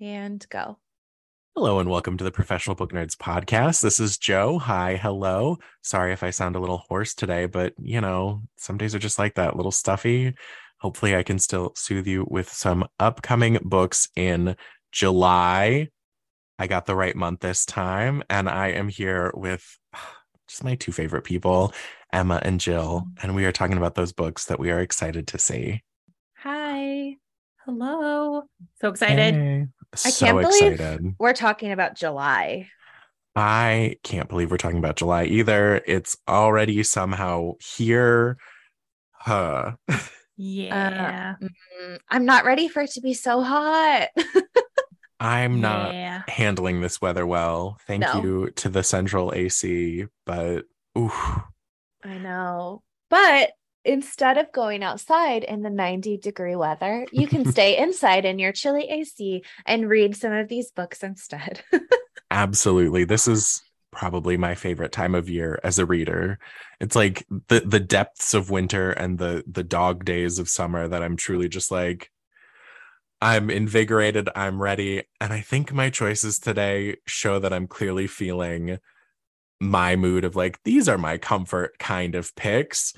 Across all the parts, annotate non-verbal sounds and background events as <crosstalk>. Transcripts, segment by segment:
And go. Hello and welcome to the Professional Book Nerds podcast. This is Joe. Hi, hello. Sorry if I sound a little hoarse today, but you know, some days are just like that, a little stuffy. Hopefully, I can still soothe you with some upcoming books in July. I got the right month this time, and I am here with <sighs> just my two favorite people, Emma and Jill, and we are talking about those books that we are excited to see. Hi. Hello. So excited. Hey. I So can't believe excited. we're talking about July. I can't believe we're talking about July either. It's already somehow here. Huh. Yeah. Mm, I'm not ready for it to be so hot. <laughs> I'm not Yeah. handling this weather well. Thank No. you to the central AC, but ooh, I know. But instead of going outside in the 90 degree weather, you can <laughs> stay inside in your chilly AC and read some of these books instead. <laughs> absolutely. This is probably my favorite time of year as a reader. It's like the the depths of winter and the the dog days of summer that I'm truly just like I'm invigorated, I'm ready, and I think my choices today show that I'm clearly feeling my mood of like these are my comfort kind of picks.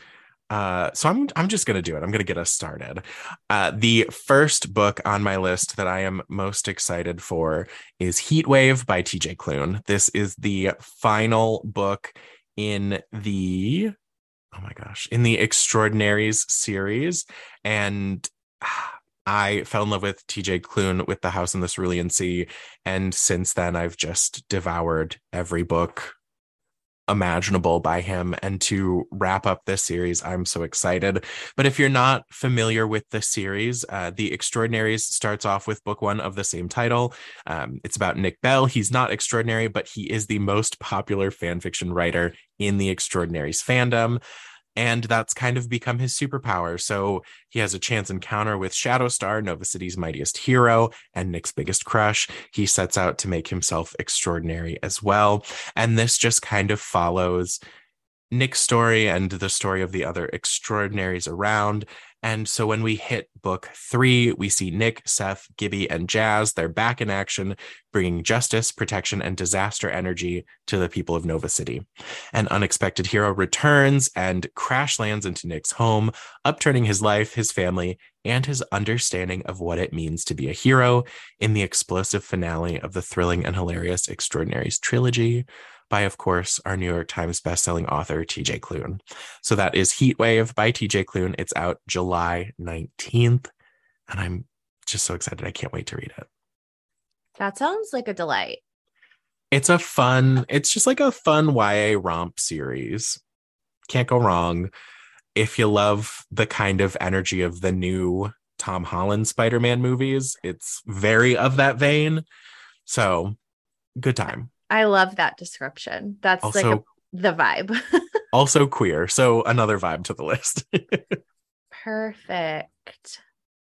Uh, so I'm I'm just gonna do it. I'm gonna get us started. Uh, the first book on my list that I am most excited for is Heat Wave by TJ Klune. This is the final book in the oh my gosh, in the Extraordinaries series. And <sighs> I fell in love with TJ Klune with The House in the Cerulean Sea. And since then, I've just devoured every book imaginable by him. And to wrap up this series, I'm so excited. But if you're not familiar with the series, uh, The Extraordinaries starts off with book one of the same title. Um, it's about Nick Bell. He's not extraordinary, but he is the most popular fan fiction writer in the Extraordinaries fandom. And that's kind of become his superpower. So he has a chance encounter with Shadowstar, Nova City's mightiest hero, and Nick's biggest crush. He sets out to make himself extraordinary as well. And this just kind of follows Nick's story and the story of the other extraordinaries around. And so when we hit book three, we see Nick, Seth, Gibby, and Jazz. They're back in action, bringing justice, protection, and disaster energy to the people of Nova City. An unexpected hero returns and crash lands into Nick's home, upturning his life, his family, and his understanding of what it means to be a hero in the explosive finale of the thrilling and hilarious Extraordinaries trilogy by, of course, our New York Times bestselling author, TJ Klune. So that is Heat Wave by TJ Klune. It's out July 19th. And I'm just so excited. I can't wait to read it. that sounds like a delight. It's a fun, it's just like a fun YA romp series. Can't go wrong. If you love the kind of energy of the new Tom Holland Spider Man movies, it's very of that vein. So good time. I love that description. That's like a, the vibe. <laughs> also queer. So another vibe to the list. <laughs> Perfect.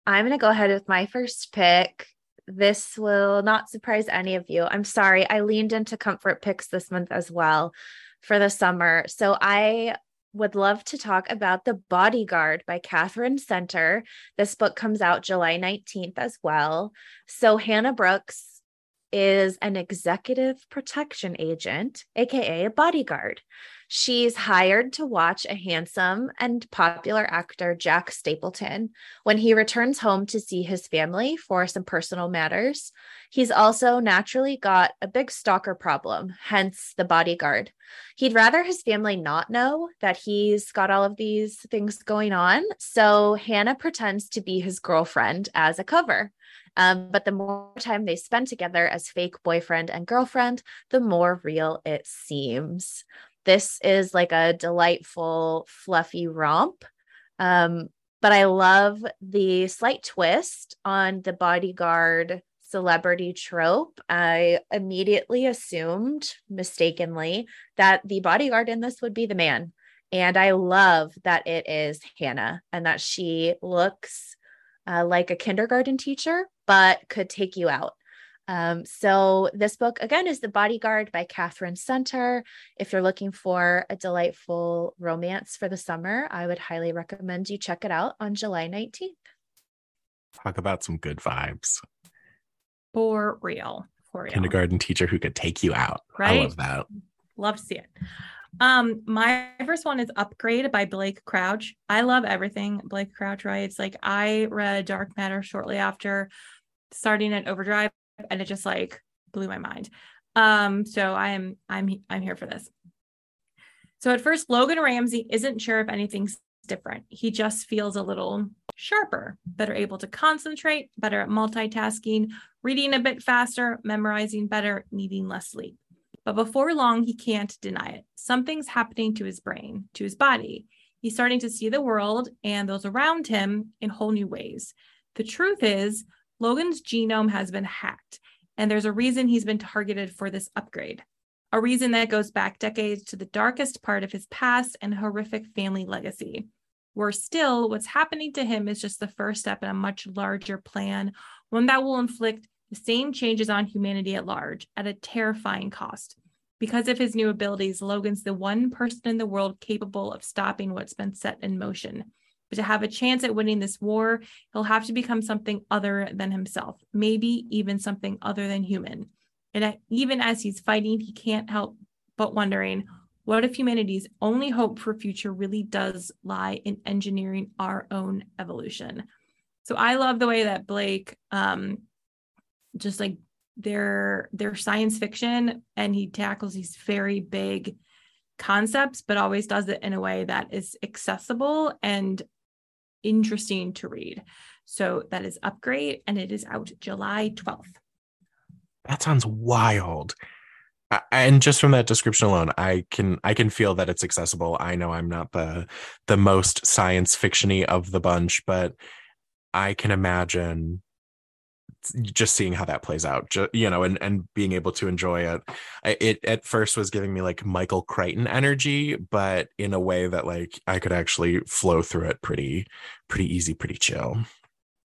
I'm going to go ahead with my first pick. This will not surprise any of you. I'm sorry. I leaned into comfort picks this month as well for the summer. So I would love to talk about The Bodyguard by Katherine Center. This book comes out July 19th as well. So Hannah Brooks is an executive protection agent, AKA a bodyguard. She's hired to watch a handsome and popular actor, Jack Stapleton, when he returns home to see his family for some personal matters. He's also naturally got a big stalker problem, hence the bodyguard. He'd rather his family not know that he's got all of these things going on. So Hannah pretends to be his girlfriend as a cover. Um, but the more time they spend together as fake boyfriend and girlfriend, the more real it seems. This is like a delightful, fluffy romp. Um, but I love the slight twist on the bodyguard celebrity trope. I immediately assumed mistakenly that the bodyguard in this would be the man. And I love that it is Hannah and that she looks uh, like a kindergarten teacher, but could take you out. Um, so, this book again is The Bodyguard by Katherine Center. If you're looking for a delightful romance for the summer, I would highly recommend you check it out on July 19th. Talk about some good vibes. For real. For real. Kindergarten teacher who could take you out. Right? I love that. Love to see it. Um, my first one is Upgrade by Blake Crouch. I love everything Blake Crouch writes. Like I read Dark Matter shortly after starting at Overdrive, and it just like blew my mind. Um, so I am I'm I'm here for this. So at first, Logan Ramsay isn't sure if anything's different. He just feels a little sharper, better able to concentrate, better at multitasking, reading a bit faster, memorizing better, needing less sleep. But before long, he can't deny it. Something's happening to his brain, to his body. He's starting to see the world and those around him in whole new ways. The truth is, Logan's genome has been hacked, and there's a reason he's been targeted for this upgrade. A reason that goes back decades to the darkest part of his past and horrific family legacy. Worse still, what's happening to him is just the first step in a much larger plan, one that will inflict the same changes on humanity at large at a terrifying cost. Because of his new abilities, Logan's the one person in the world capable of stopping what's been set in motion. But to have a chance at winning this war, he'll have to become something other than himself, maybe even something other than human. And even as he's fighting, he can't help but wondering what if humanity's only hope for future really does lie in engineering our own evolution? So I love the way that Blake um, just like they're they're science fiction and he tackles these very big concepts but always does it in a way that is accessible and interesting to read. So that is upgrade and it is out july 12th that sounds wild. And just from that description alone i can i can feel that it's accessible. I know i'm not the the most science fictiony of the bunch but i can imagine just seeing how that plays out you know and and being able to enjoy it. It at first was giving me like michael crichton energy but in a way that like i could actually flow through it pretty pretty easy pretty chill.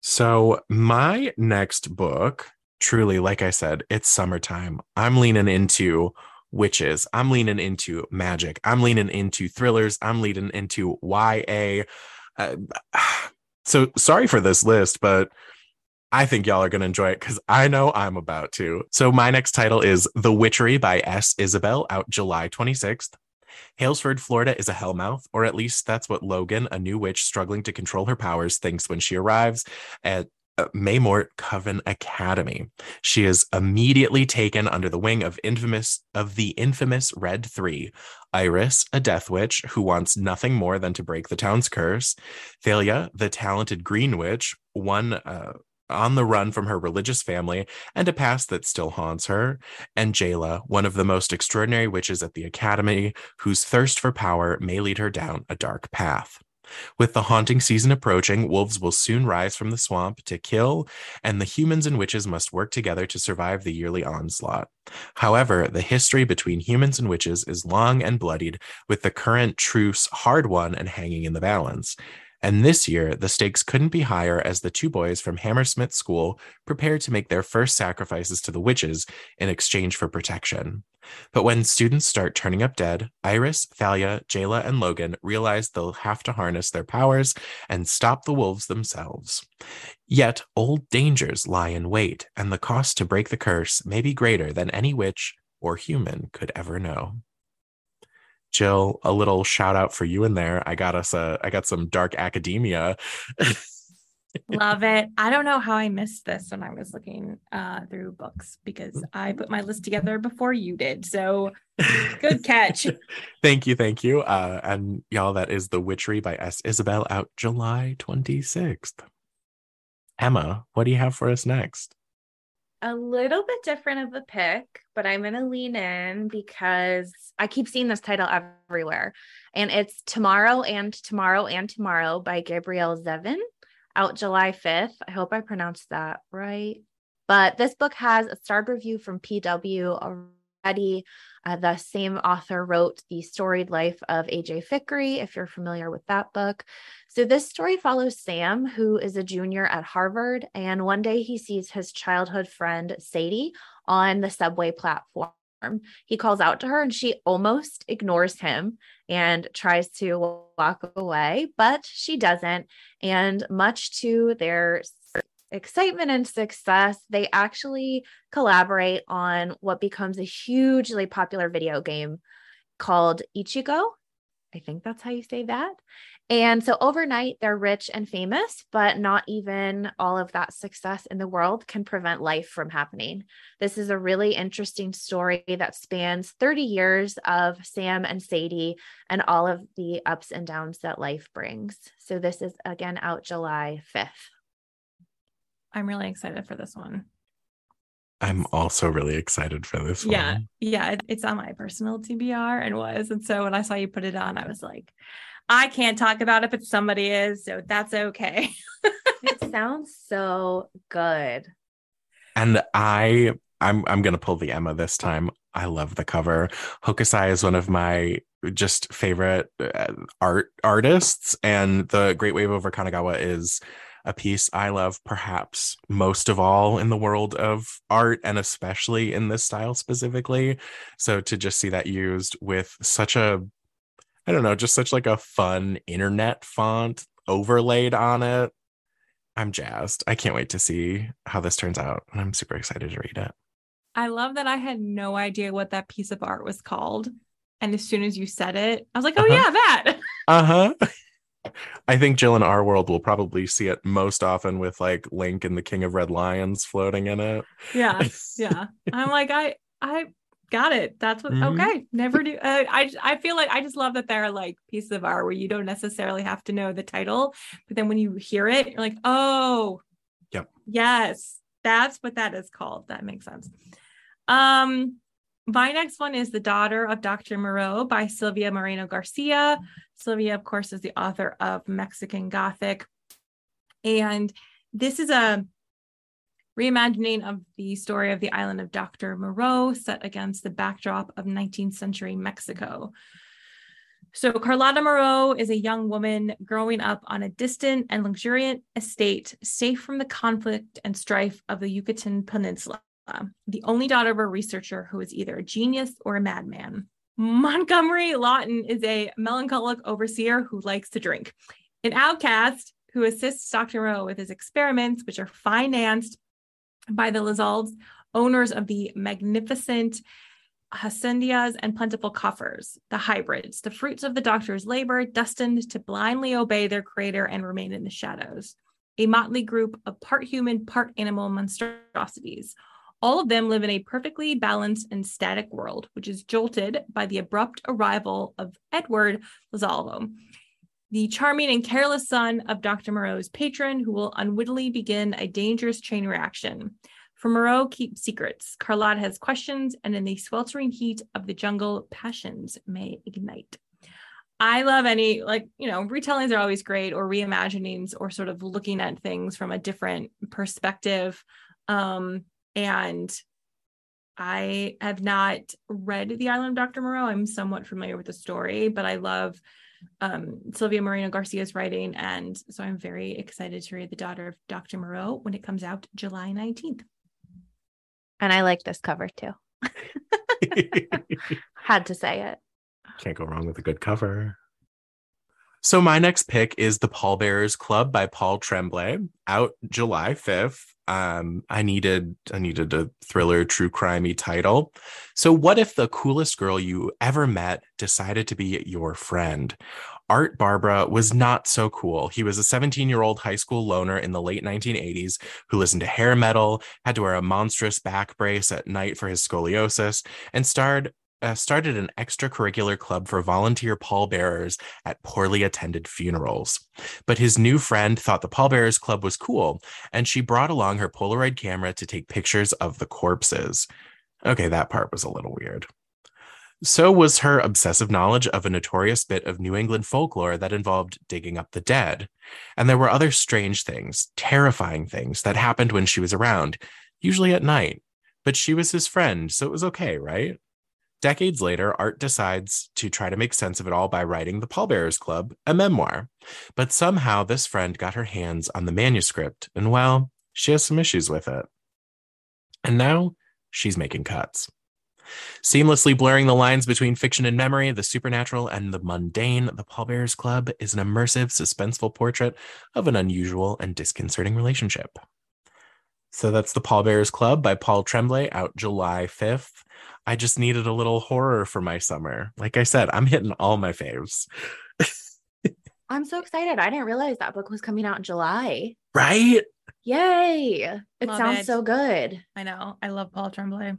So my next book truly like i said it's summertime. I'm leaning into witches. I'm leaning into magic. I'm leaning into thrillers. I'm leaning into ya uh, <sighs> so sorry for this list but I think y'all are going to enjoy it because I know I'm about to. So, my next title is The Witchery by S. Isabel, out July 26th. Haelsford, Florida is a hellmouth, or at least that's what Logan, a new witch struggling to control her powers, thinks when she arrives at uh, Maymort Coven Academy. She is immediately taken under the wing of infamous of the infamous Red Three, Iris, a death witch who wants nothing more than to break the town's curse, Thalia, the talented Green Witch, one uh, on the run from her religious family and a past that still haunts her, and Jayla, one of the most extraordinary witches at the academy, whose thirst for power may lead her down a dark path. With the haunting season approaching, wolves will soon rise from the swamp to kill, and the humans and witches must work together to survive the yearly onslaught. However, the history between humans and witches is long and bloodied, with the current truce hard won and hanging in the balance. And this year, the stakes couldn't be higher as the two boys from Hammersmith School prepared to make their first sacrifices to the witches in exchange for protection. But when students start turning up dead, Iris, Thalia, Jayla, and Logan realize they'll have to harness their powers and stop the wolves themselves. Yet, old dangers lie in wait, and the cost to break the curse may be greater than any witch or human could ever know. Jill, a little shout out for you in there. I got us a I got some dark academia. Love it. I don't know how I missed this when I was looking uh, through books because Mm. I put my list together before you did. So good catch. <laughs> thank you, thank you. Uh, and y'all, that is The Witchery by S. Isabel out July 26th. Emma, what do you have for us next? A little bit different of a pick, but I'm going to lean in because I keep seeing this title everywhere. And it's Tomorrow and Tomorrow and Tomorrow by Gabrielle Zevin, out July 5th. I hope I pronounced that right. But this book has a starred review from PW already. Uh, the same author wrote The Storied Life of AJ Fikry, if you're familiar with that book. So, this story follows Sam, who is a junior at Harvard, and one day he sees his childhood friend Sadie on the subway platform. He calls out to her, and she almost ignores him and tries to walk away, but she doesn't. And much to their excitement and success, they actually collaborate on what becomes a hugely popular video game called Ichigo. I think that's how you say that. And so overnight, they're rich and famous, but not even all of that success in the world can prevent life from happening. This is a really interesting story that spans 30 years of Sam and Sadie and all of the ups and downs that life brings. So this is again out July 5th. I'm really excited for this one. I'm also really excited for this Yeah. one. Yeah. Yeah. It's on my personal TBR and was. And so when I saw you put it on, I was like, I can't talk about it, but somebody is. So that's okay. <laughs> It sounds so good. And I I'm I'm gonna pull the Emma this time. I love the cover. Hokusai is one of my just favorite uh, art artists, and the Great Wave over Kanagawa is a piece I love perhaps most of all in the world of art, and especially in this style specifically. So to just see that used with such a I don't know, just such like a fun internet font overlaid on it. I'm jazzed. I can't wait to see how this turns out. And I'm super excited to read it. I love that I had no idea what that piece of art was called. And as soon as you said it, I was like, oh, Uh-huh. yeah, that. Uh-huh. <laughs> I think Jill in our world will probably see it most often with like Link and the King of Red Lions floating in it. yeah. Yeah. I'm like, I, I got it. That's what, Mhm. okay. Never do. Uh, I, I feel like I just love that there are like pieces of art where you don't necessarily have to know the title, but then when you hear it, you're like, oh, Yep. yes, that's what that is called. That makes sense. Um, my next one is The Daughter of Dr. Moreau by Silvia Moreno Garcia. Silvia, of course, is the author of Mexican Gothic. And this is a reimagining of the story of the island of Dr. Moreau set against the backdrop of 19th century Mexico. So, Carlotta Moreau is a young woman growing up on a distant and luxuriant estate, safe from the conflict and strife of the Yucatan Peninsula, Um, the only daughter of a researcher who is either a genius or a madman. Montgomery Lawton is a melancholic overseer who likes to drink, an outcast who assists Dr. Moreau with his experiments, which are financed by the Lizaldes, owners of the magnificent haciendas and plentiful coffers, the hybrids, the fruits of the doctor's labor, destined to blindly obey their creator and remain in the shadows. A motley group of part human, part animal monstrosities. All of them live in a perfectly balanced and static world, which is jolted by the abrupt arrival of Edward Lizalde, the charming and careless son of Dr. Moreau's patron, who will unwittingly begin a dangerous chain reaction. For Moreau keeps secrets. Carlotta has questions, and in the sweltering heat of the jungle, passions may ignite. I love any, like, you know, retellings are always great, or reimaginings, or sort of looking at things from a different perspective. Um, and I have not read The Island of Dr. Moreau. I'm somewhat familiar with the story, but I love um, Silvia Moreno Garcia's writing. And so I'm very excited to read The Daughter of Dr. Moreau when it comes out July 19th. And I like this cover too. <laughs> <laughs> Had to say it. Can't go wrong with a good cover. So my next pick is The Pallbearers Club by Paul Tremblay, out July 5th. Um, I needed I needed a thriller true crimey title. So what if the coolest girl you ever met decided to be your friend? Art Barbara was not so cool. He was a 17 year old high school loner in the late 1980s who listened to hair metal, had to wear a monstrous back brace at night for his scoliosis, and starred uh, started an extracurricular club for volunteer pallbearers at poorly attended funerals. But his new friend thought the pallbearers club was cool, and she brought along her Polaroid camera to take pictures of the corpses. Okay, that part was a little weird. So was her obsessive knowledge of a notorious bit of New England folklore that involved digging up the dead. And there were other strange things, terrifying things that happened when she was around, usually at night. But she was his friend, so it was okay, right? Decades later, Art decides to try to make sense of it all by writing The Pallbearers Club, a memoir. But somehow this friend got her hands on the manuscript, and well, she has some issues with it. And now she's making cuts. Seamlessly blurring the lines between fiction and memory, the supernatural and the mundane, The Pallbearers Club is an immersive, suspenseful portrait of an unusual and disconcerting relationship. So that's The Pallbearers Club by Paul Tremblay, out July 5th. I just needed a little horror for my summer. Like I said, I'm hitting all my faves. <laughs> I'm so excited. I didn't realize that book was coming out in July. Right? Yay. It Love sounds it. so good. I know. I love Paul Tremblay.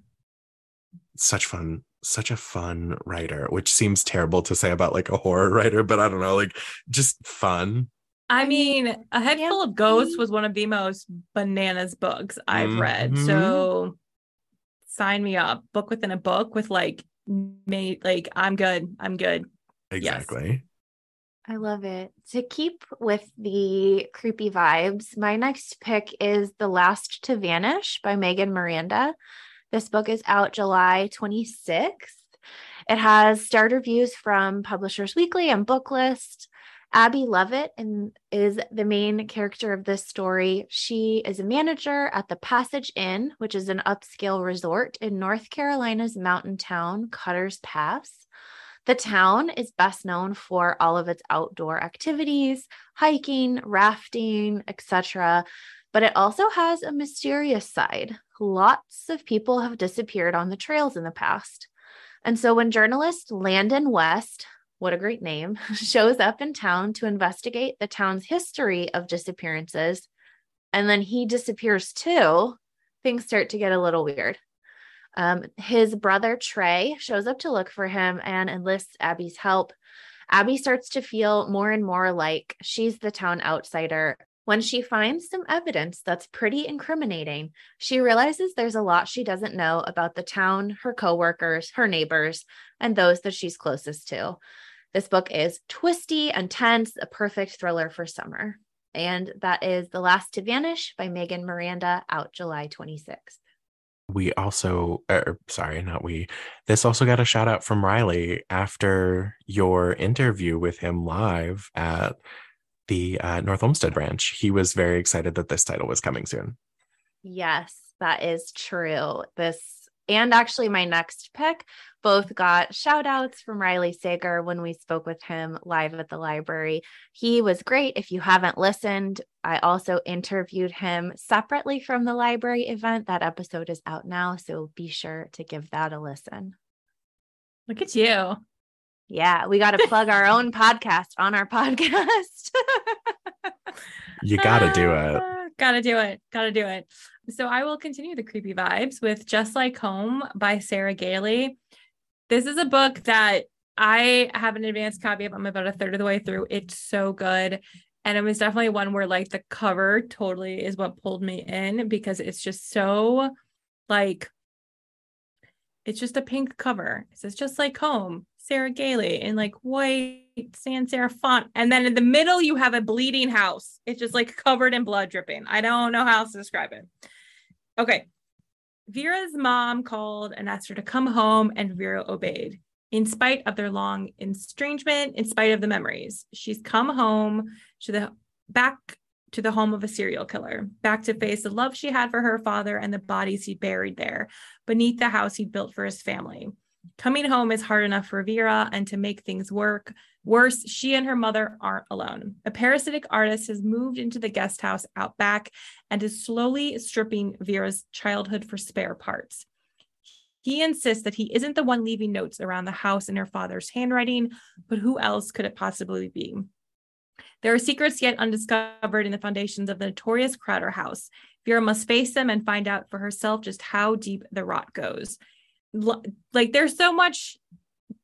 Such fun, such a fun writer, which seems terrible to say about like a horror writer, but I don't know, like just fun. I I mean, mean, A Head Full of Ghosts was one of the most bananas books I've read. Mhm. So sign me up. Book within a book with like made like I'm good. I'm good. Exactly. I love it. To keep with the creepy vibes, my next pick is The Last to Vanish by Megan Miranda. This book is out July 26th. It has starter reviews from Publishers Weekly and Booklist. Abby Lovett and is the main character of this story. She is a manager at the Passage Inn, which is an upscale resort in North Carolina's mountain town, Cutter's Pass. The town is best known for all of its outdoor activities, hiking, rafting, etc. But it also has a mysterious side. Lots of people have disappeared on the trails in the past. And so when journalist Landon West, what a great name, <laughs> shows up in town to investigate the town's history of disappearances, and then he disappears too, things start to get a little weird. Um, his brother Trey shows up to look for him and enlists Abby's help. Abby starts to feel more and more like she's the town outsider. When she finds some evidence that's pretty incriminating, she realizes there's a lot she doesn't know about the town, her coworkers, her neighbors, and those that she's closest to. This book is twisty and tense, a perfect thriller for summer. And that is The Last to Vanish by Megan Miranda, out July 26th. We also, er, sorry, not we. This also got a shout out from Riley after your interview with him live at the uh, North Olmsted branch. He was very excited that this title was coming soon. Yes, that is true. This and actually my next pick both got shout outs from Riley Sager when we spoke with him live at the library. He was great. If you haven't listened, I also interviewed him separately from the library event. That episode is out now, so be sure to give that a listen. Look at you. Yeah, we got to <laughs> plug our own podcast on our podcast. <laughs> You got to do it. Ah, <laughs> Gotta do it. Gotta do it. So I will continue the creepy vibes with Just Like Home by Sarah Gailey. This is a book that I have an advanced copy of. I'm about a third of the way through. It's so good. And it was definitely one where like the cover totally is what pulled me in because it's just so like it's just a pink cover. It says just like home, Sarah Gailey in like white sans serif font. And then in the middle, you have a bleeding house. It's just like covered in blood dripping. I don't know how else to describe it. Okay. Vera's mom called and asked her to come home, and Vera obeyed. In spite of their long estrangement, in spite of the memories, she's come home to the back to the home of a serial killer, back to face the love she had for her father and the bodies he buried there beneath the house he built for his family. Coming home is hard enough for Vera, and to make things work, Worse, she and her mother aren't alone. A parasitic artist has moved into the guest house out back and is slowly stripping Vera's childhood for spare parts. He insists that he isn't the one leaving notes around the house in her father's handwriting, but who else could it possibly be? There are secrets yet undiscovered in the foundations of the notorious Crowder house. Vera must face them and find out for herself just how deep the rot goes. Like, there's so much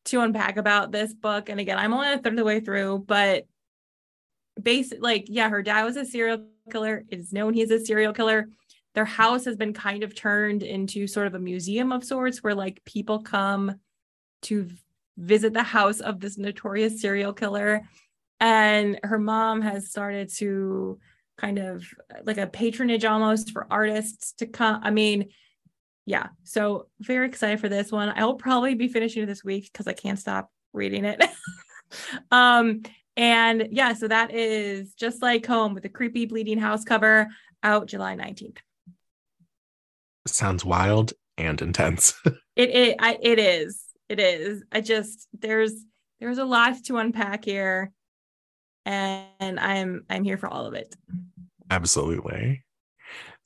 to unpack about this book. And again, I'm only a third of the way through, but basic, like, yeah, her dad was a serial killer. It is known he's a serial killer their house has been kind of turned into sort of a museum of sorts where like people come to visit the house of this notorious serial killer and her mom has started to kind of like a patronage almost for artists to come i mean yeah so very excited for this one i'll probably be finishing it this week because i can't stop reading it <laughs> um and yeah so that is just like home with the creepy bleeding house cover out july 19th sounds wild and intense. <laughs> it it I, it is. It is. I just there's there's a lot to unpack here and I'm I'm here for all of it. Absolutely.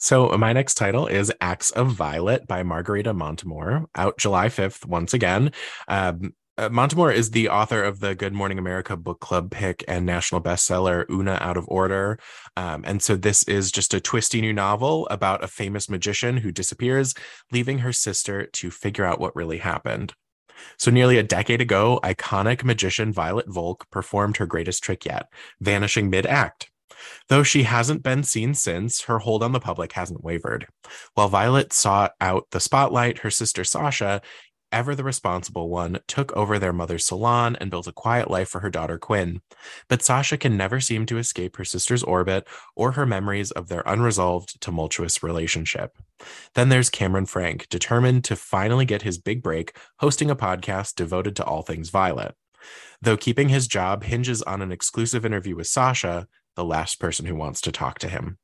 So my next title is Acts of Violet by Margarita Montimore, out July 5th once again. Um, uh, Montimore is the author of the Good Morning America book club pick and national bestseller Oona Out of Order. Um, and so this is just a twisty new novel about a famous magician who disappears, leaving her sister to figure out what really happened. So, nearly a decade ago, iconic magician Violet Volk performed her greatest trick yet, vanishing mid act. Though she hasn't been seen since, her hold on the public hasn't wavered. While Violet sought out the spotlight, her sister Sasha ever the responsible one, took over their mother's salon and built a quiet life for her daughter Quinn. But Sasha can never seem to escape her sister's orbit or her memories of their unresolved, tumultuous relationship. Then there's Cameron Frank, determined to finally get his big break, hosting a podcast devoted to all things Violet. Though keeping his job hinges on an exclusive interview with Sasha, the last person who wants to talk to him.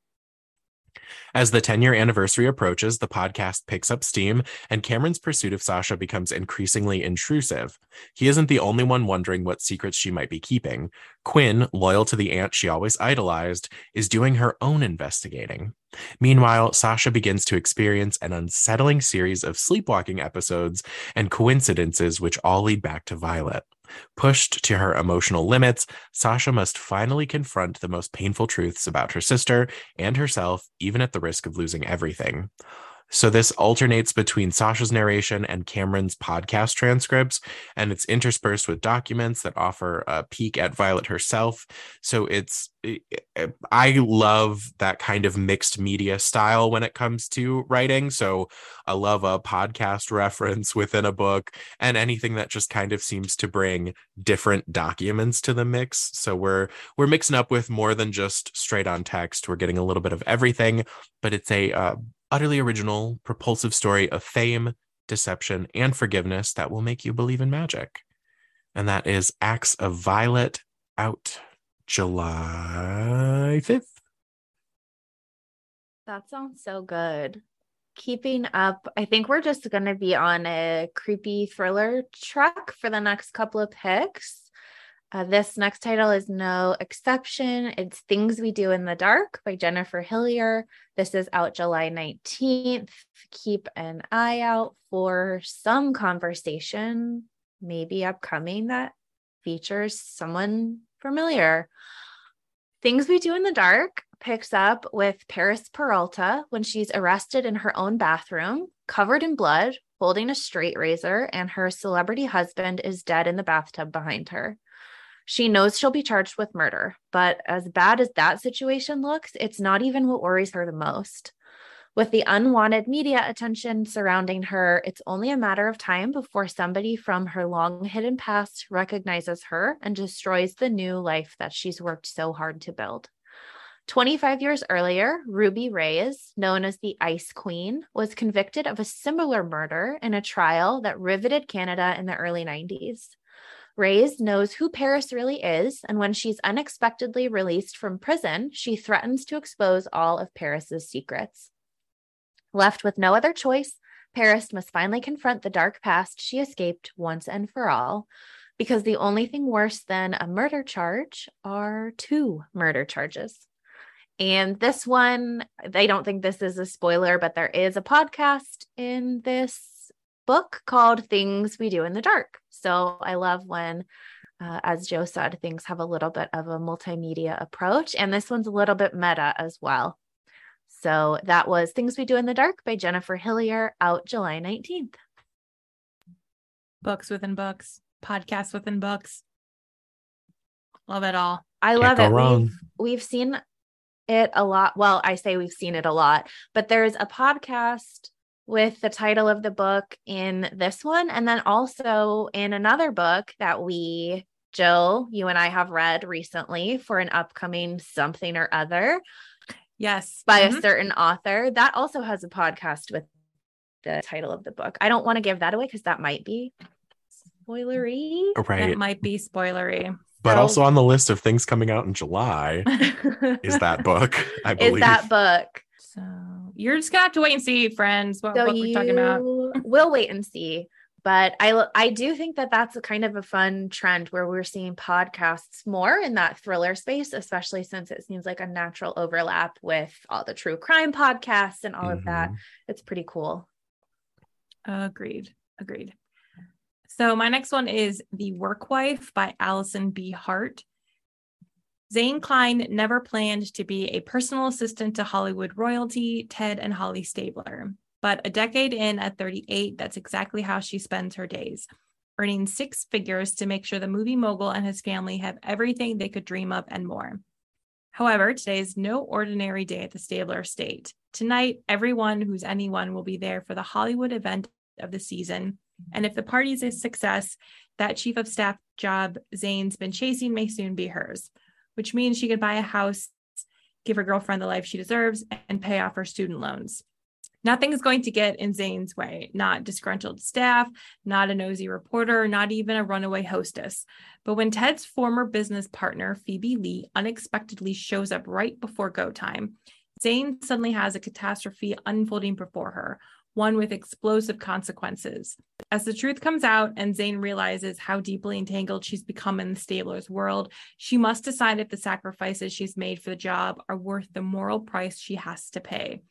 As the 10 year anniversary approaches, the podcast picks up steam, and Cameron's pursuit of Sasha becomes increasingly intrusive. He isn't the only one wondering what secrets she might be keeping. Quinn, loyal to the aunt she always idolized, is doing her own investigating. Meanwhile, Sasha begins to experience an unsettling series of sleepwalking episodes and coincidences which all lead back to Violet. Pushed to her emotional limits, Sasha must finally confront the most painful truths about her sister and herself, even at the risk of losing everything. So this alternates between Sasha's narration and Cameron's podcast transcripts, and it's interspersed with documents that offer a peek at Violet herself. So it's I love that kind of mixed media style when it comes to writing. So I love a podcast <laughs> reference within a book and anything that just kind of seems to bring different documents to the mix. So we're we're mixing up with more than just straight on text. We're getting a little bit of everything, but it's a uh, utterly original, propulsive story of fame, deception, and forgiveness that will make you believe in magic. And that is Acts of Violet out July 5th. That sounds so good. Keeping up, I think we're just going to be on a creepy thriller track for the next couple of picks. Uh, this next title is no exception. It's Things We Do in the Dark by Jennifer Hillier. This is out July 19th. Keep an eye out for some conversation, maybe upcoming, that features someone familiar. Things We Do in the Dark picks up with Paris Peralta when she's arrested in her own bathroom, covered in blood, holding a straight razor, and her celebrity husband is dead in the bathtub behind her. She knows she'll be charged with murder, but as bad as that situation looks, it's not even what worries her the most. With the unwanted media attention surrounding her, it's only a matter of time before somebody from her long hidden past recognizes her and destroys the new life that she's worked so hard to build. 25 years earlier, Ruby Reyes, known as the Ice Queen, was convicted of a similar murder in a trial that riveted Canada in the early 90s. Reyes knows who Paris really is, and when she's unexpectedly released from prison, she threatens to expose all of Paris's secrets. Left with no other choice, Paris must finally confront the dark past she escaped once and for all. because the only thing worse than a murder charge are two murder charges. And this one, I don't think this is a spoiler, but there is a podcast in this book called Things We Do in the Dark. So I love when, uh, as Joe said, things have a little bit of a multimedia approach. And this one's a little bit meta as well. So that was Things We Do in the Dark by Jennifer Hillier out July 19th. Books within books, podcasts within books. Love it all. I Can't love it. wrong. We've, we've seen it a lot. Well, I say we've seen it a lot, but there's a podcast with the title of the book in this one. And then also in another book that we, Joe, you and I have read recently for an upcoming something or other Yes. by Mhm. a certain author. That also has a podcast with the title of the book. I don't want to give that away because that might be spoilery. Right. That might be spoilery. but so- also on the list of things coming out in July <laughs> is that book, I believe. is that book. So you're just gonna have to wait and see, friends, what So book we're talking about. we'll wait and see. But I I do think that that's a kind of a fun trend where we're seeing podcasts more in that thriller space, especially since it seems like a natural overlap with all the true crime podcasts and all of that. Mhm. It's pretty cool. Agreed. Agreed. So my next one is The Work Wife by Alison B. Hart. Zane Klein never planned to be a personal assistant to Hollywood royalty, Ted and Holly Stabler. But a decade in at 38, that's exactly how she spends her days, earning six figures to make sure the movie mogul and his family have everything they could dream of and more. However, today is no ordinary day at the Stabler estate. Tonight, everyone who's anyone will be there for the Hollywood event of the season. And if the party's a success, that chief of staff job Zane's been chasing may soon be hers, which means she could buy a house, give her girlfriend the life she deserves, and pay off her student loans. Nothing is going to get in Zane's way, not disgruntled staff, not a nosy reporter, not even a runaway hostess. But when Ted's former business partner, Phoebe Lee, unexpectedly shows up right before go time, Zane suddenly has a catastrophe unfolding before her, one with explosive consequences. As the truth comes out and Zane realizes how deeply entangled she's become in the Stabler's world, she must decide if the sacrifices she's made for the job are worth the moral price she has to pay.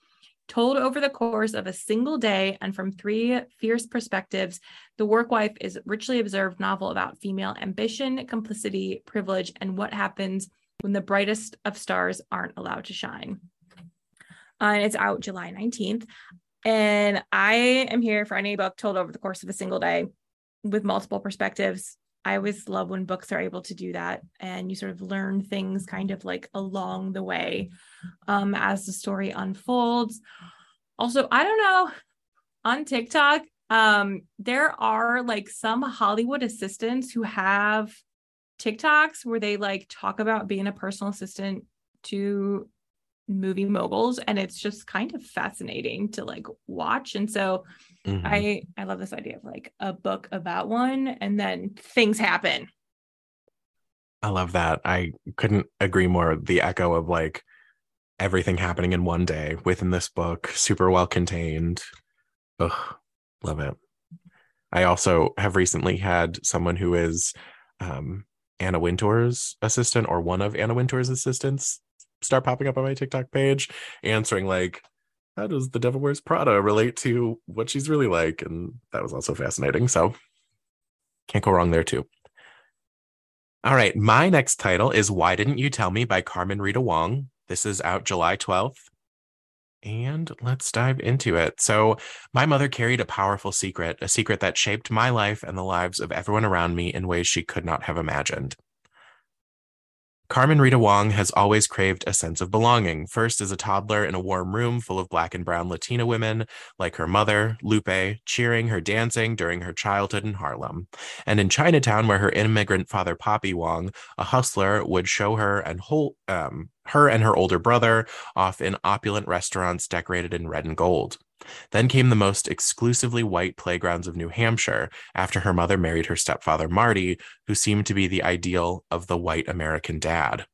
Told over the course of a single day and from three fierce perspectives, The Work Wife is a richly observed novel about female ambition, complicity, privilege, and what happens when the brightest of stars aren't allowed to shine. Uh, and it's out July 19th. And I am here for any book told over the course of a single day with multiple perspectives. I always love when books are able to do that and you sort of learn things kind of like along the way um, as the story unfolds. Also, I don't know, on TikTok, um, there are like some Hollywood assistants who have TikToks where they like talk about being a personal assistant to movie moguls and it's just kind of fascinating to like watch and so Mhm. i i love this idea of like a book about one and then things happen I love that. I couldn't agree more. The echo of like everything happening in one day within this book, super well contained. Ugh, love it. I also have recently had someone who is um, Anna Wintour's assistant or one of Anna Wintour's assistants start popping up on my TikTok page, answering like, how does the Devil Wears Prada relate to what she's really like? And that was also fascinating. So can't go wrong there too. All right. My next title is Why Didn't You Tell Me by Carmen Rita Wong. This is out July 12th. And let's dive into it. So, my mother carried a powerful secret, a secret that shaped my life and the lives of everyone around me in ways she could not have imagined. Carmen Rita Wong has always craved a sense of belonging, first as a toddler in a warm room full of black and brown Latina women like her mother, Lupe, cheering her dancing during her childhood in Harlem, and in Chinatown where her immigrant father, Poppy Wong, a hustler, would show her and um, her and her older brother off in opulent restaurants decorated in red and gold. Then came the most exclusively white playgrounds of New Hampshire after her mother married her stepfather, Marty, who seemed to be the ideal of the white American dad.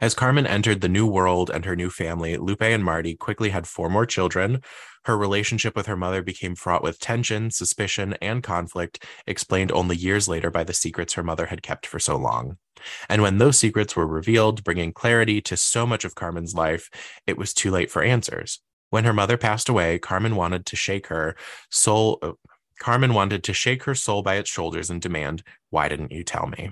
As Carmen entered the new world and her new family, Lupe and Marty quickly had four more children. Her relationship with her mother became fraught with tension, suspicion, and conflict, explained only years later by the secrets her mother had kept for so long. And when those secrets were revealed, bringing clarity to so much of Carmen's life, it was too late for answers. When her mother passed away, Carmen wanted to shake her soul. Uh, Carmen wanted to shake her soul by its shoulders and demand, Why didn't you tell me?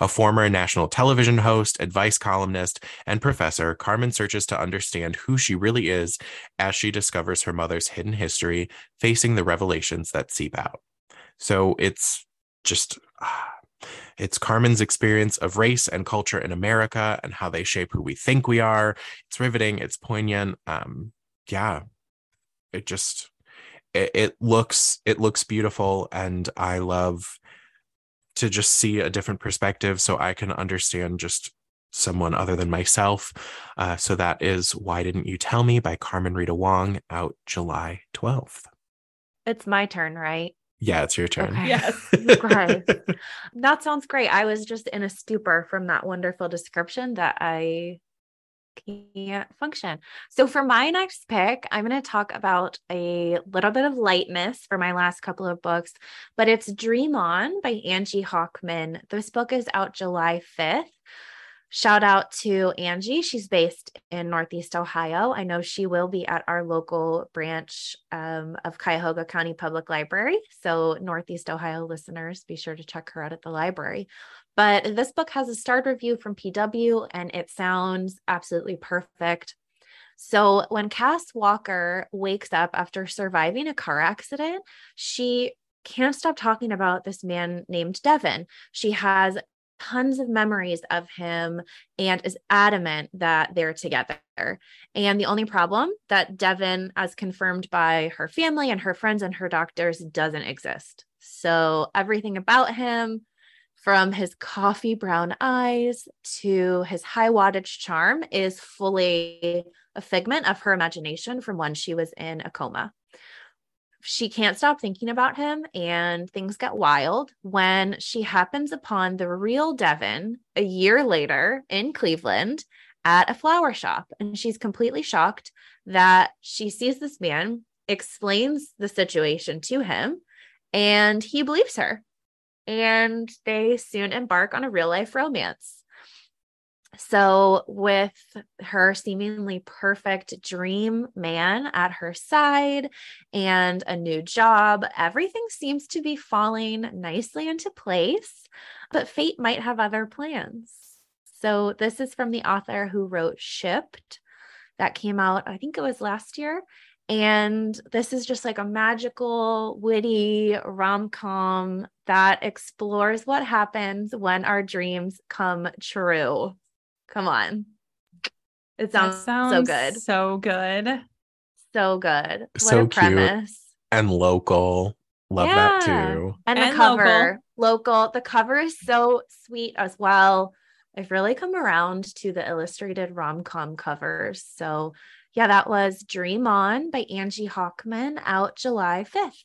A former national television host, advice columnist, and professor, Carmen searches to understand who she really is as she discovers her mother's hidden history, facing the revelations that seep out. So it's just. It's Carmen's experience of race and culture in America and how they shape who we think we are. It's riveting. It's poignant. Um, yeah, it just it, it looks it looks beautiful, and I love to just see a different perspective so I can understand just someone other than myself. Uh, so that is Why Didn't You Tell Me by Carmen Rita Wong out July 12th. It's my turn, right? Yeah, it's your turn. Okay. Yes. <laughs> Great. that sounds great. I was just in a stupor from that wonderful description that I can't function. So for my next pick, I'm going to talk about a little bit of lightness for my last couple of books, but it's Dream On by Angie Hockman. This book is out July 5th. Shout out to Angie. She's based in Northeast Ohio. I know she will be at our local branch um, of Cuyahoga County Public Library. So, Northeast Ohio listeners, be sure to check her out at the library. But this book has a starred review from PW and it sounds absolutely perfect. So, when Cass Walker wakes up after surviving a car accident, she can't stop talking about this man named Devin. She has tons of memories of him and is adamant that they're together. And the only problem that Devin, as confirmed by her family and her friends and her doctors, doesn't exist. So everything about him, from his coffee brown eyes to his high wattage charm, is fully a figment of her imagination from when she was in a coma she can't stop thinking about him and things get wild when she happens upon the real Devin a year later in Cleveland at a flower shop. And she's completely shocked that she sees this man, explains the situation to him, and he believes her. And they soon embark on a real life romance. So, with her seemingly perfect dream man at her side and a new job, everything seems to be falling nicely into place, but fate might have other plans. So, this is from the author who wrote Shipped, that came out, I think it was last year. And this is just like a magical, witty rom com that explores what happens when our dreams come true. Come on. It sounds, sounds so good. So good. So good. What so a premise. Cute and local. Love yeah. that too. And, and the cover, local. local. The cover is so sweet as well. I've really come around to the illustrated rom com covers. So, yeah, that was Dream On by Angie Hockman out July 5th.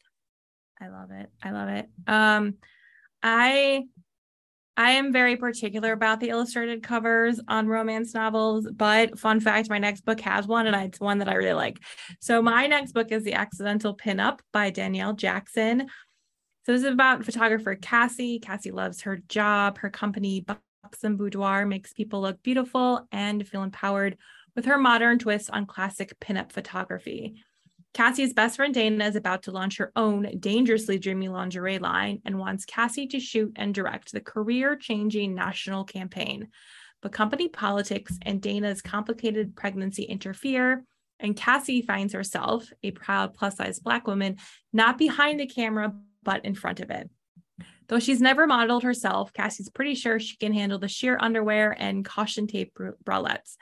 I love it. I love it. Um, I I am very particular about the illustrated covers on romance novels, but fun fact, my next book has one and it's one that I really like. So my next book is The Accidental Pinup by Danielle Jackson. So this is about photographer Cassie. Cassie loves her job. Her company, Buxom Boudoir, makes people look beautiful and feel empowered with her modern twist on classic pinup photography. Cassie's best friend Dana is about to launch her own dangerously dreamy lingerie line and wants Cassie to shoot and direct the career changing national campaign. But company politics and Dana's complicated pregnancy interfere, and Cassie finds herself, a proud plus size Black woman, not behind the camera, but in front of it. Though she's never modeled herself, Cassie's pretty sure she can handle the sheer underwear and caution tape bralettes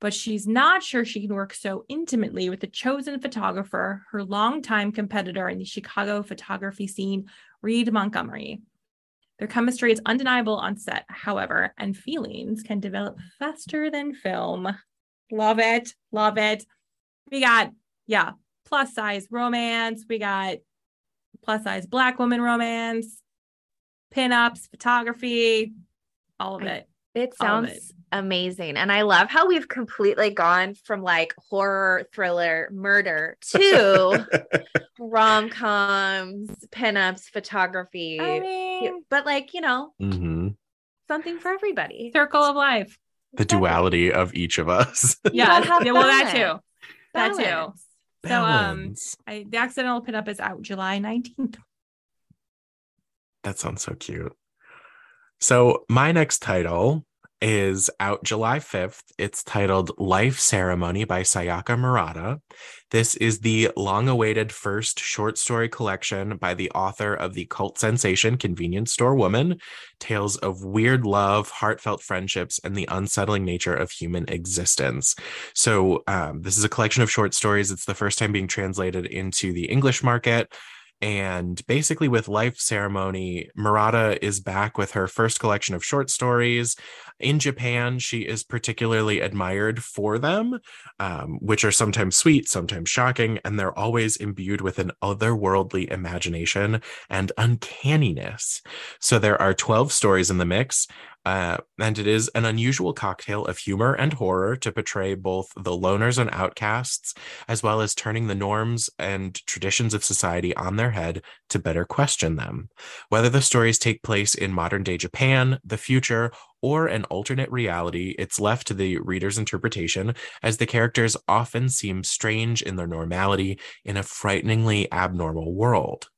but she's not sure she can work so intimately with the chosen photographer, her longtime competitor in the Chicago photography scene, Reed Montgomery. Their chemistry is undeniable on set, however, and feelings can develop faster than film. Love it. Love it. We got, yeah, plus size romance. We got plus size black woman romance, pinups, photography, all of it. It sounds amazing. And I love how we've completely gone from like horror, thriller, murder <laughs> to rom coms, pinups, photography. I mean, but like, you know, hmm something for everybody. circle of life. The duality of each of us. <laughs> Yeah. yeah, well, that balance. too. That too. Balance. So, um, I, the accidental pinup is out July 19th. That sounds so cute. So, my next title is out July 5th. It's titled Life Ceremony by Sayaka Murata. This is the long awaited first short story collection by the author of the cult sensation Convenience Store Woman tales of weird love, heartfelt friendships, and the unsettling nature of human existence. So, um, this is a collection of short stories. It's the first time being translated into the English market. And basically, with Life Ceremony, Murata is back with her first collection of short stories. In Japan, she is particularly admired for them, um, which are sometimes sweet, sometimes shocking, and they're always imbued with an otherworldly imagination and uncanniness. So there are 12 stories in the mix. Uh, and it is an unusual cocktail of humor and horror to portray both the loners and outcasts, as well as turning the norms and traditions of society on their head to better question them. Whether the stories take place in modern day Japan, the future, or an alternate reality, it's left to the reader's interpretation, as the characters often seem strange in their normality in a frighteningly abnormal world.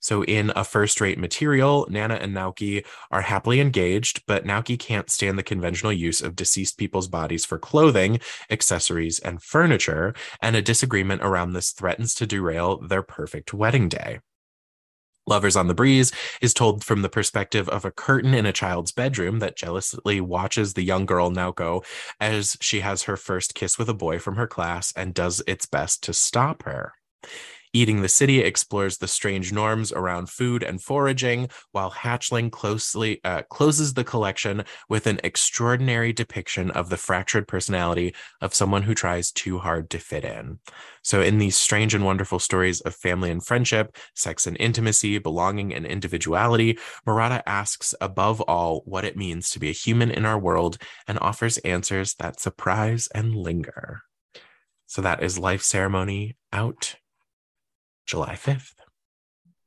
So, in a first rate material, Nana and Naoki are happily engaged, but Naoki can't stand the conventional use of deceased people's bodies for clothing, accessories, and furniture, and a disagreement around this threatens to derail their perfect wedding day. Lovers on the Breeze is told from the perspective of a curtain in a child's bedroom that jealously watches the young girl Naoko as she has her first kiss with a boy from her class and does its best to stop her. Eating the City explores the strange norms around food and foraging, while Hatchling closely uh, closes the collection with an extraordinary depiction of the fractured personality of someone who tries too hard to fit in. So, in these strange and wonderful stories of family and friendship, sex and intimacy, belonging and individuality, Murata asks above all what it means to be a human in our world and offers answers that surprise and linger. So, that is Life Ceremony out July 5th.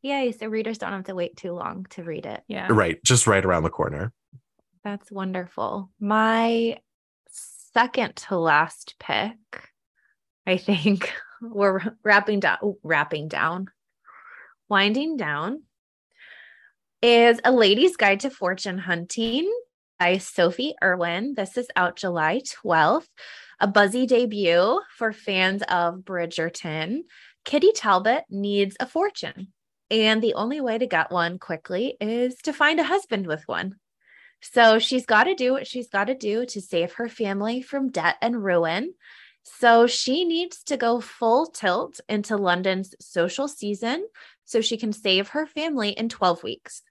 Yay. So readers don't have to wait too long to read it. Yeah. Right, just right around the corner. That's wonderful. My second to last pick, I think <laughs> we're wrapping down, wrapping down, winding down, is A Lady's Guide to Fortune Hunting by Sophie Irwin. This is out July 12th, a buzzy debut for fans of Bridgerton. Kitty Talbot needs a fortune, and the only way to get one quickly is to find a husband with one. So she's got to do what she's got to do to save her family from debt and ruin. So she needs to go full tilt into London's social season so she can save her family in 12 weeks.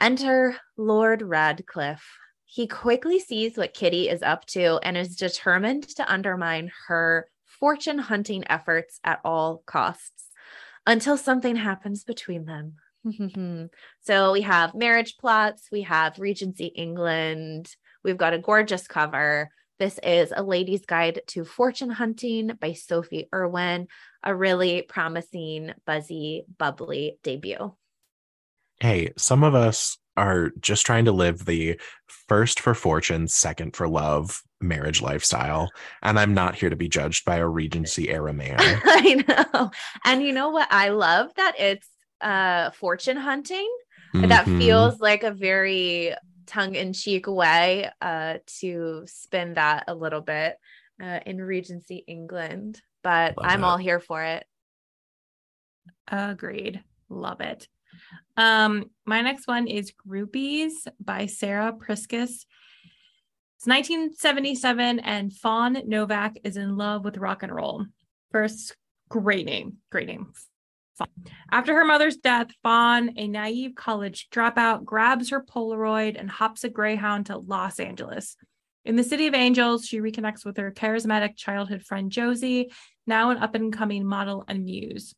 Enter Lord Radcliffe. He quickly sees what Kitty is up to and is determined to undermine her fortune hunting efforts at all costs until something happens between them. <laughs> so we have marriage plots, we have Regency England, we've got a gorgeous cover. This is A Lady's Guide to Fortune Hunting by Sophie Irwin, a really promising, buzzy, bubbly debut. Hey, some of us are just trying to live the first for fortune, second for love marriage lifestyle. And I'm not here to be judged by a Regency era man. <laughs> I know. And you know what? I love that it's uh fortune hunting. That Mhm. feels like a very tongue-in-cheek way uh to spin that a little bit uh in Regency England. But Love I'm it. all here for it. Agreed. Love it. Um, my next one is Groupies by Sarah Priscus. It's 1977, and Fawn Novak is in love with rock and roll. First, great name, great name. After her mother's death, Fawn, a naive college dropout, grabs her Polaroid and hops a Greyhound to Los Angeles. In the City of Angels, she reconnects with her charismatic childhood friend Josie, now an up and coming model and muse.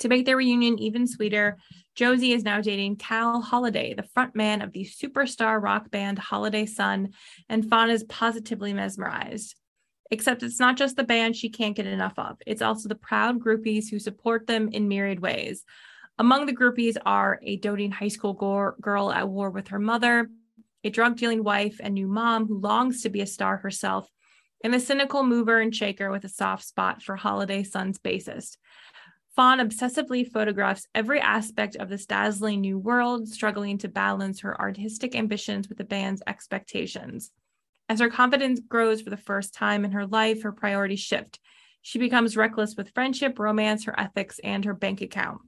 To make their reunion even sweeter, Josie is now dating Cal Holiday, the frontman of the superstar rock band Holiday Sun, and Fawn is positively mesmerized. Except it's not just the band she can't get enough of, it's also the proud groupies who support them in myriad ways. Among the groupies are a doting high school go- girl at war with her mother, a drug dealing wife and new mom who longs to be a star herself, and the cynical mover and shaker with a soft spot for Holiday Sun's bassist. Fawn obsessively photographs every aspect of this dazzling new world, struggling to balance her artistic ambitions with the band's expectations. As her confidence grows for the first time in her life, her priorities shift. She becomes reckless with friendship, romance, her ethics, and her bank account.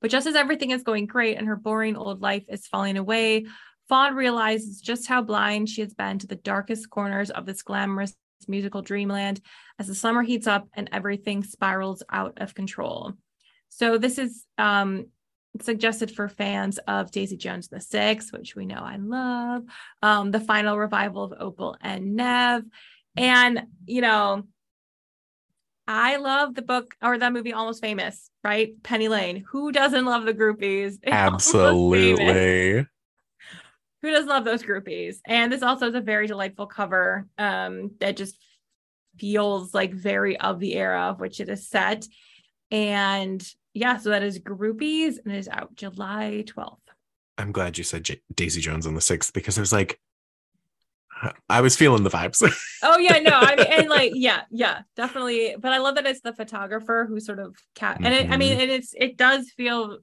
But just as everything is going great and her boring old life is falling away, Fawn realizes just how blind she has been to the darkest corners of this glamorous musical dreamland as the summer heats up and everything spirals out of control. So this is um, suggested for fans of Daisy Jones and the Six, which we know I love, um, the final revival of Opal and Nev. And, you know, I love the book or that movie Almost Famous, right? Penny Lane. Who doesn't love the groupies? <laughs> Absolutely. Who doesn't love those groupies? And this also is a very delightful cover um, that just feels like very of the era of which it is set. And yeah, so that is Groupies and it is out July 12th. I'm glad you said J- Daisy Jones on the 6th because it was like, I was feeling the vibes. <laughs> oh yeah, no, I mean, and like, yeah, yeah, definitely. But I love that it's the photographer who sort of cat, and it, I mean, Mm-hmm. and it's it does feel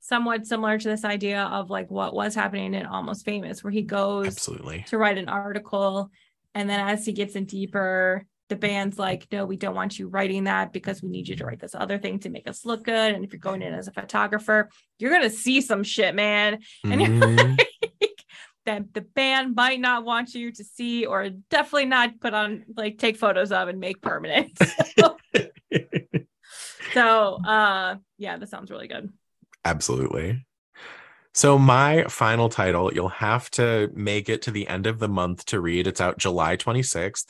somewhat similar to this idea of like what was happening in Almost Famous, where he goes Absolutely. to write an article, and then as he gets in deeper, the band's like, no, we don't want you writing that because we need you to write this other thing to make us look good. And if you're going in as a photographer, you're gonna see some shit, man. <laughs> And you're Mhm. like, that the band might not want you to see or definitely not put on like take photos of and make permanent. <laughs> so uh yeah, that sounds really good. Absolutely. So, my final title, you'll have to make it to the end of the month to read. It's out July 26th.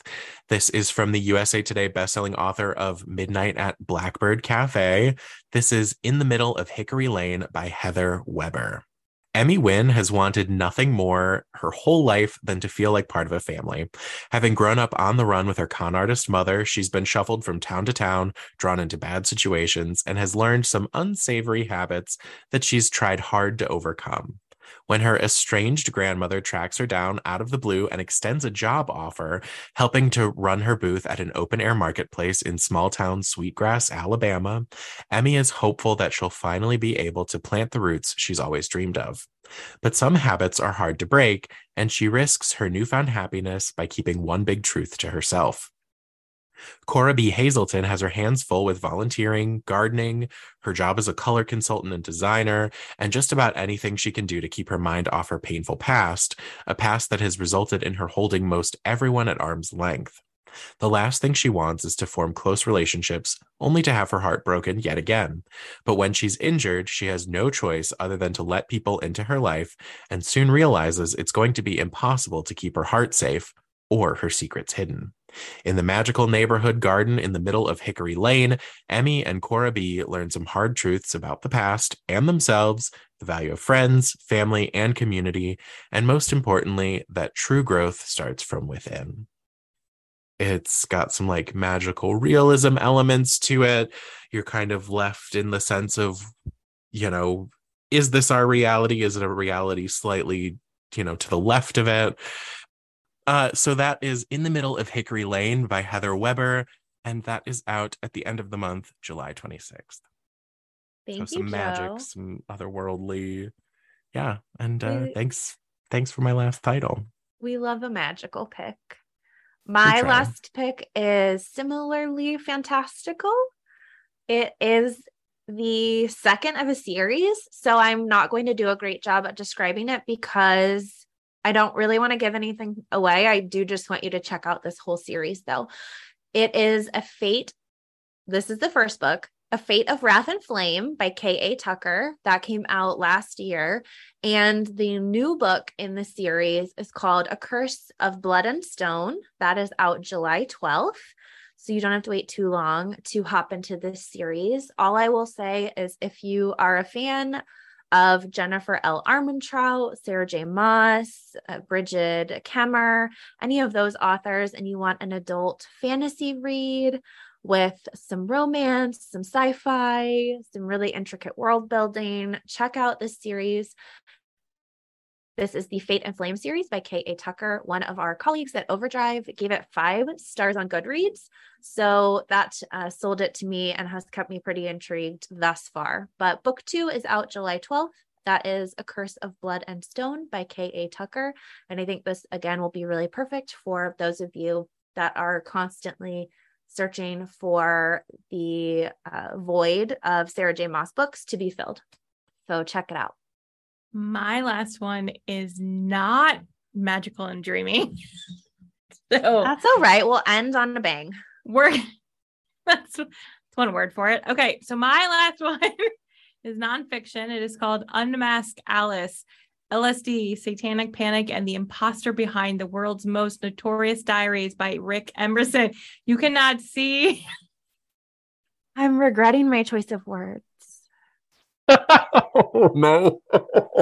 This is from the USA Today bestselling author of Midnight at Blackbird Cafe. This is In the Middle of Hickory Lane by Heather Webber. Emmy Wynn has wanted nothing more her whole life than to feel like part of a family. Having grown up on the run with her con artist mother, she's been shuffled from town to town, drawn into bad situations, and has learned some unsavory habits that she's tried hard to overcome. When her estranged grandmother tracks her down out of the blue and extends a job offer, helping to run her booth at an open air marketplace in small town Sweetgrass, Alabama, Emmy is hopeful that she'll finally be able to plant the roots she's always dreamed of. But some habits are hard to break, and she risks her newfound happiness by keeping one big truth to herself. Cora B. Hazelton has her hands full with volunteering, gardening, her job as a color consultant and designer, and just about anything she can do to keep her mind off her painful past, a past that has resulted in her holding most everyone at arm's length. The last thing she wants is to form close relationships, only to have her heart broken yet again. But when she's injured, she has no choice other than to let people into her life and soon realizes it's going to be impossible to keep her heart safe or her secrets hidden. In the magical neighborhood garden in the middle of Hickory Lane, Emmy and Cora B learn some hard truths about the past and themselves, the value of friends, family, and community, and most importantly, that true growth starts from within. It's got some like magical realism elements to it. You're kind of left in the sense of, you know, is this our reality? Is it a reality slightly, you know, to the left of it? Uh, so that is In the Middle of Hickory Lane by Heather Webber, and that is out at the end of the month, July 26th. Thank so you, some magic, Joe. some otherworldly, yeah. And uh, We- thanks, thanks for my last title. We love a magical pick. My last pick is similarly fantastical. It is the second of a series, so I'm not going to do a great job at describing it because I don't really want to give anything away. I do just want you to check out this whole series, though. It is a fate. This is the first book, A Fate of Wrath and Flame by K.A. Tucker. That came out last year. And the new book in the series is called A Curse of Blood and Stone. That is out July 12th. so you don't have to wait too long to hop into this series. All I will say is if you are a fan of Jennifer L. Armentrout, Sarah J. Maas, uh, Brigid Kemmerer, any of those authors, and you want an adult fantasy read with some romance, some sci fi, some really intricate world building, check out this series. This is the Fate and Flame series by K.A. Tucker. One of our colleagues at Overdrive gave it five stars on Goodreads. So that uh, sold it to me and has kept me pretty intrigued thus far. But book two is out July 12th. That is A Curse of Blood and Stone by K.A. Tucker. And I think this, again, will be really perfect for those of you that are constantly searching for the uh, void of Sarah J. Maas books to be filled. So check it out. My last one is not magical and dreamy. <laughs> so that's all right. We'll end on a bang. We're <laughs> that's, that's one word for it. Okay, so my <laughs> last one is nonfiction. It is called Unmask Alice. LSD, Satanic Panic, and the Imposter Behind the World's Most Notorious Diaries by Rick Emerson. You cannot see. I'm regretting my choice of words oh, <laughs> no.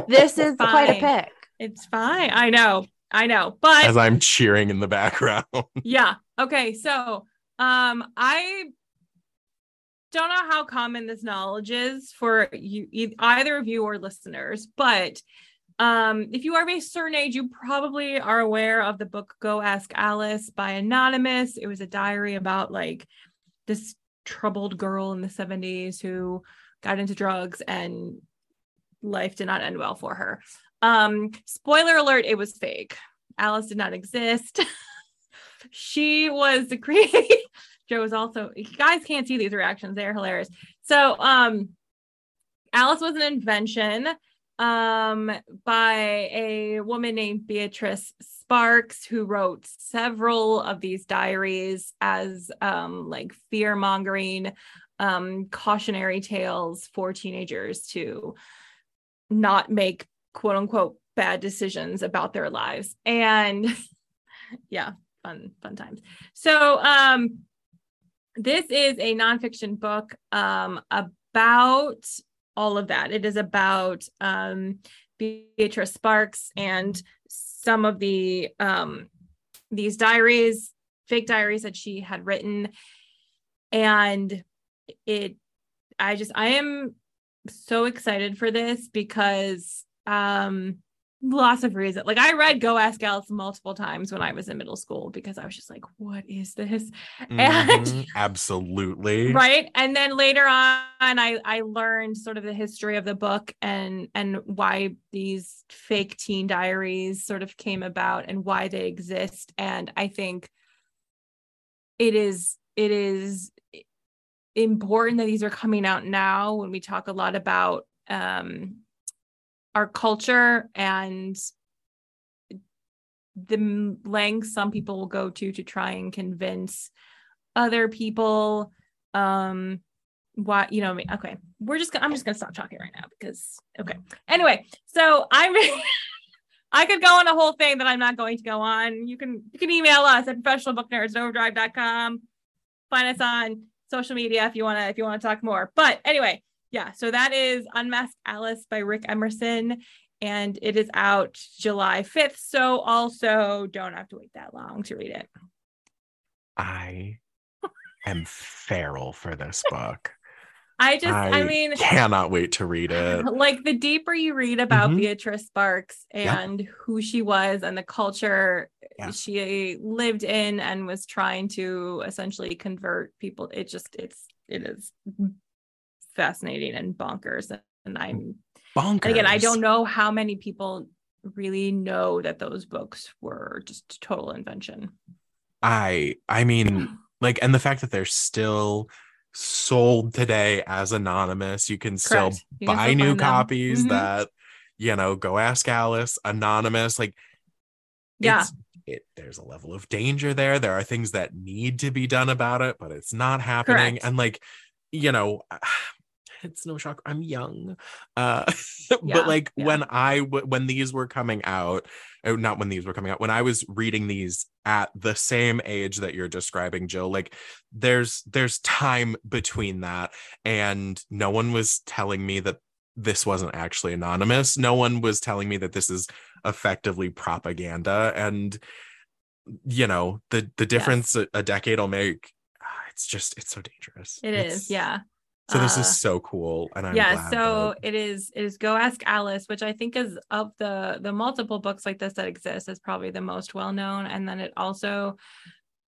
this is fine. quite a pick. It's fine. I know. I know. But as I'm cheering in the background. <laughs> yeah. Okay. So um I don't know how common this knowledge is for you either of you or listeners, but um, if you are of a certain age, you probably are aware of the book Go Ask Alice by Anonymous. It was a diary about like this troubled girl in the 70s who got into drugs and life did not end well for her. Um, spoiler alert, it was fake. Alice did not exist. <laughs> she was the creator. <laughs> Joe was also, you guys can't see these reactions, they're hilarious. So, um, Alice was an invention um, by a woman named Beatrice Sparks, who wrote several of these diaries as um, like fear mongering um, cautionary tales for teenagers to not make quote unquote bad decisions about their lives. And <laughs> yeah, fun, fun times. So um this is a nonfiction book um about all of that. It is about um Beatrice Sparks and some of the um these diaries, fake diaries that she had written. And it i just i am so excited for this because um lots of reasons like i read go ask alice multiple times when i was in middle school because i was just like what is this? Mm-hmm, and absolutely. Right? And then later on i i learned sort of the history of the book and and why these fake teen diaries sort of came about and why they exist. And i think it is it is important that these are coming out now when we talk a lot about um, our culture and the lengths some people will go to to try and convince other people um why you know okay we're just gonna i'm just gonna stop talking right now because okay. Anyway so i'm <laughs> i could go on a whole thing that i'm not going to go on. You can you can email us at professionalbooknerds at overdrive.com find us on social media if you want to if you want to talk more. But anyway, yeah, so that is Unmasked Alice by Rick Emerson and it is out July 5th, so also don't have to wait that long to read it. I am feral for this book. I just, I, I, mean, cannot wait to read it. <laughs> Like the deeper you read about mm-hmm. Beatrice Sparks and yep. who she was and the culture yeah. she lived in and was trying to essentially convert people, it just, it's, it is fascinating and bonkers. And I'm bonkers. And again, I don't know how many people really know that those books were just total invention. I, I mean, like, and the fact that they're still sold today as anonymous. You can still you buy can still new copies mm-hmm. that, you know, go ask Alice, anonymous. Like, yeah. It, there's a level of danger there. There are things that need to be done about it, but it's not happening. Correct. And like, you know, it's no shock i'm young uh <laughs> Yeah, but like yeah. when i w- when these were coming out oh, not when these were coming out when i was reading these at the same age that you're describing jill like there's there's time between that and no one was telling me that this wasn't actually anonymous no one was telling me that this is effectively propaganda and you know the the difference a, a decade will make ah, it's just it's so dangerous It It's- is, yeah. So this Uh, is so cool and i'm yeah so that- it is it is go ask alice which i think is of the the multiple books like this that exist is probably the most well known and then it also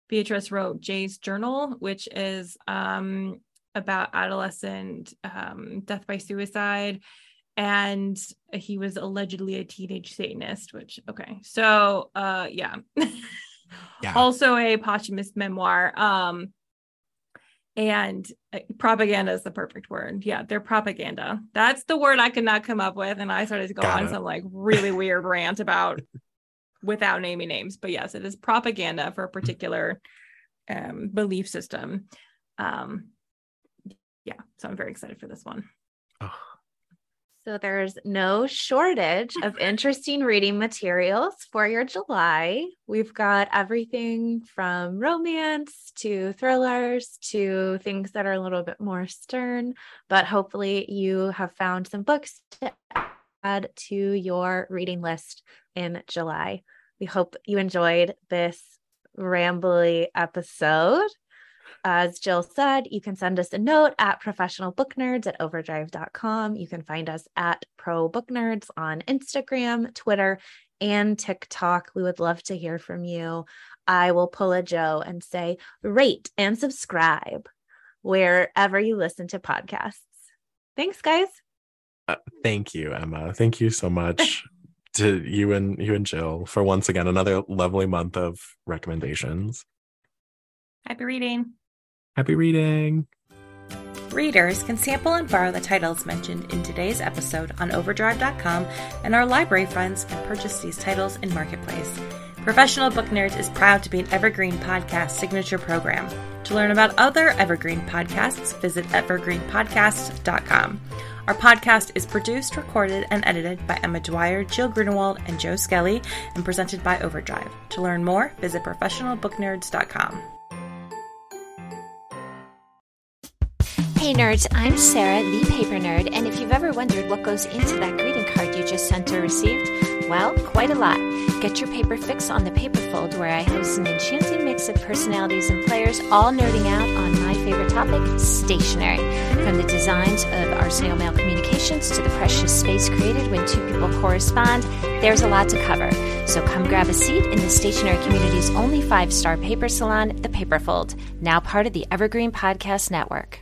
beatrice wrote jay's journal which is um about adolescent um death by suicide and he was allegedly a teenage satanist which okay so uh yeah <laughs> Yeah. also a posthumous memoir um and uh, propaganda is the perfect word. Yeah, they're propaganda. That's the word I could not come up with. And I started to go Got on it. some like really weird rant about without naming names. But yes, it is propaganda for a particular um, belief system. Um, yeah, so I'm very excited for this one. Oh, So there's no shortage of <laughs> interesting reading materials for your July. We've got everything from romance to thrillers to things that are a little bit more stern, but hopefully you have found some books to add to your reading list in July. We hope you enjoyed this rambly episode. As Jill said, you can send us a note at professionalbooknerds at overdrive.com. You can find us at Pro Book Nerds on Instagram, Twitter, and TikTok. We would love to hear from you. I will pull a Joe and say, rate and subscribe wherever you listen to podcasts. Thanks, guys. Uh, thank you emma thank you so much <laughs> to you and you and jill for once again another lovely month of recommendations Happy reading. Happy reading Readers can sample and borrow the titles mentioned in today's episode on Overdrive.com, and our library friends can purchase these titles in Marketplace. Professional Book Nerds is proud to be an Evergreen Podcast signature program. To learn about other Evergreen podcasts, visit evergreenpodcast.com. Our podcast is produced, recorded, and edited by Emma Dwyer, Jill Grunenwald, and Joe Skelly, and presented by Overdrive. To learn more, visit professionalbooknerds.com. Hey nerds, I'm Sarah, the paper nerd, and if you've ever wondered what goes into that greeting card you just sent or received, well, quite a lot. Get your paper fix on the Paperfold, where I host an enchanting mix of personalities and players, all nerding out on my favorite topic, stationery. From the designs of Arsenal Mail Communications to the precious space created when two people correspond, there's a lot to cover. So come grab a seat in the stationery community's only five-star paper salon, the Paperfold, now part of the Evergreen Podcast Network.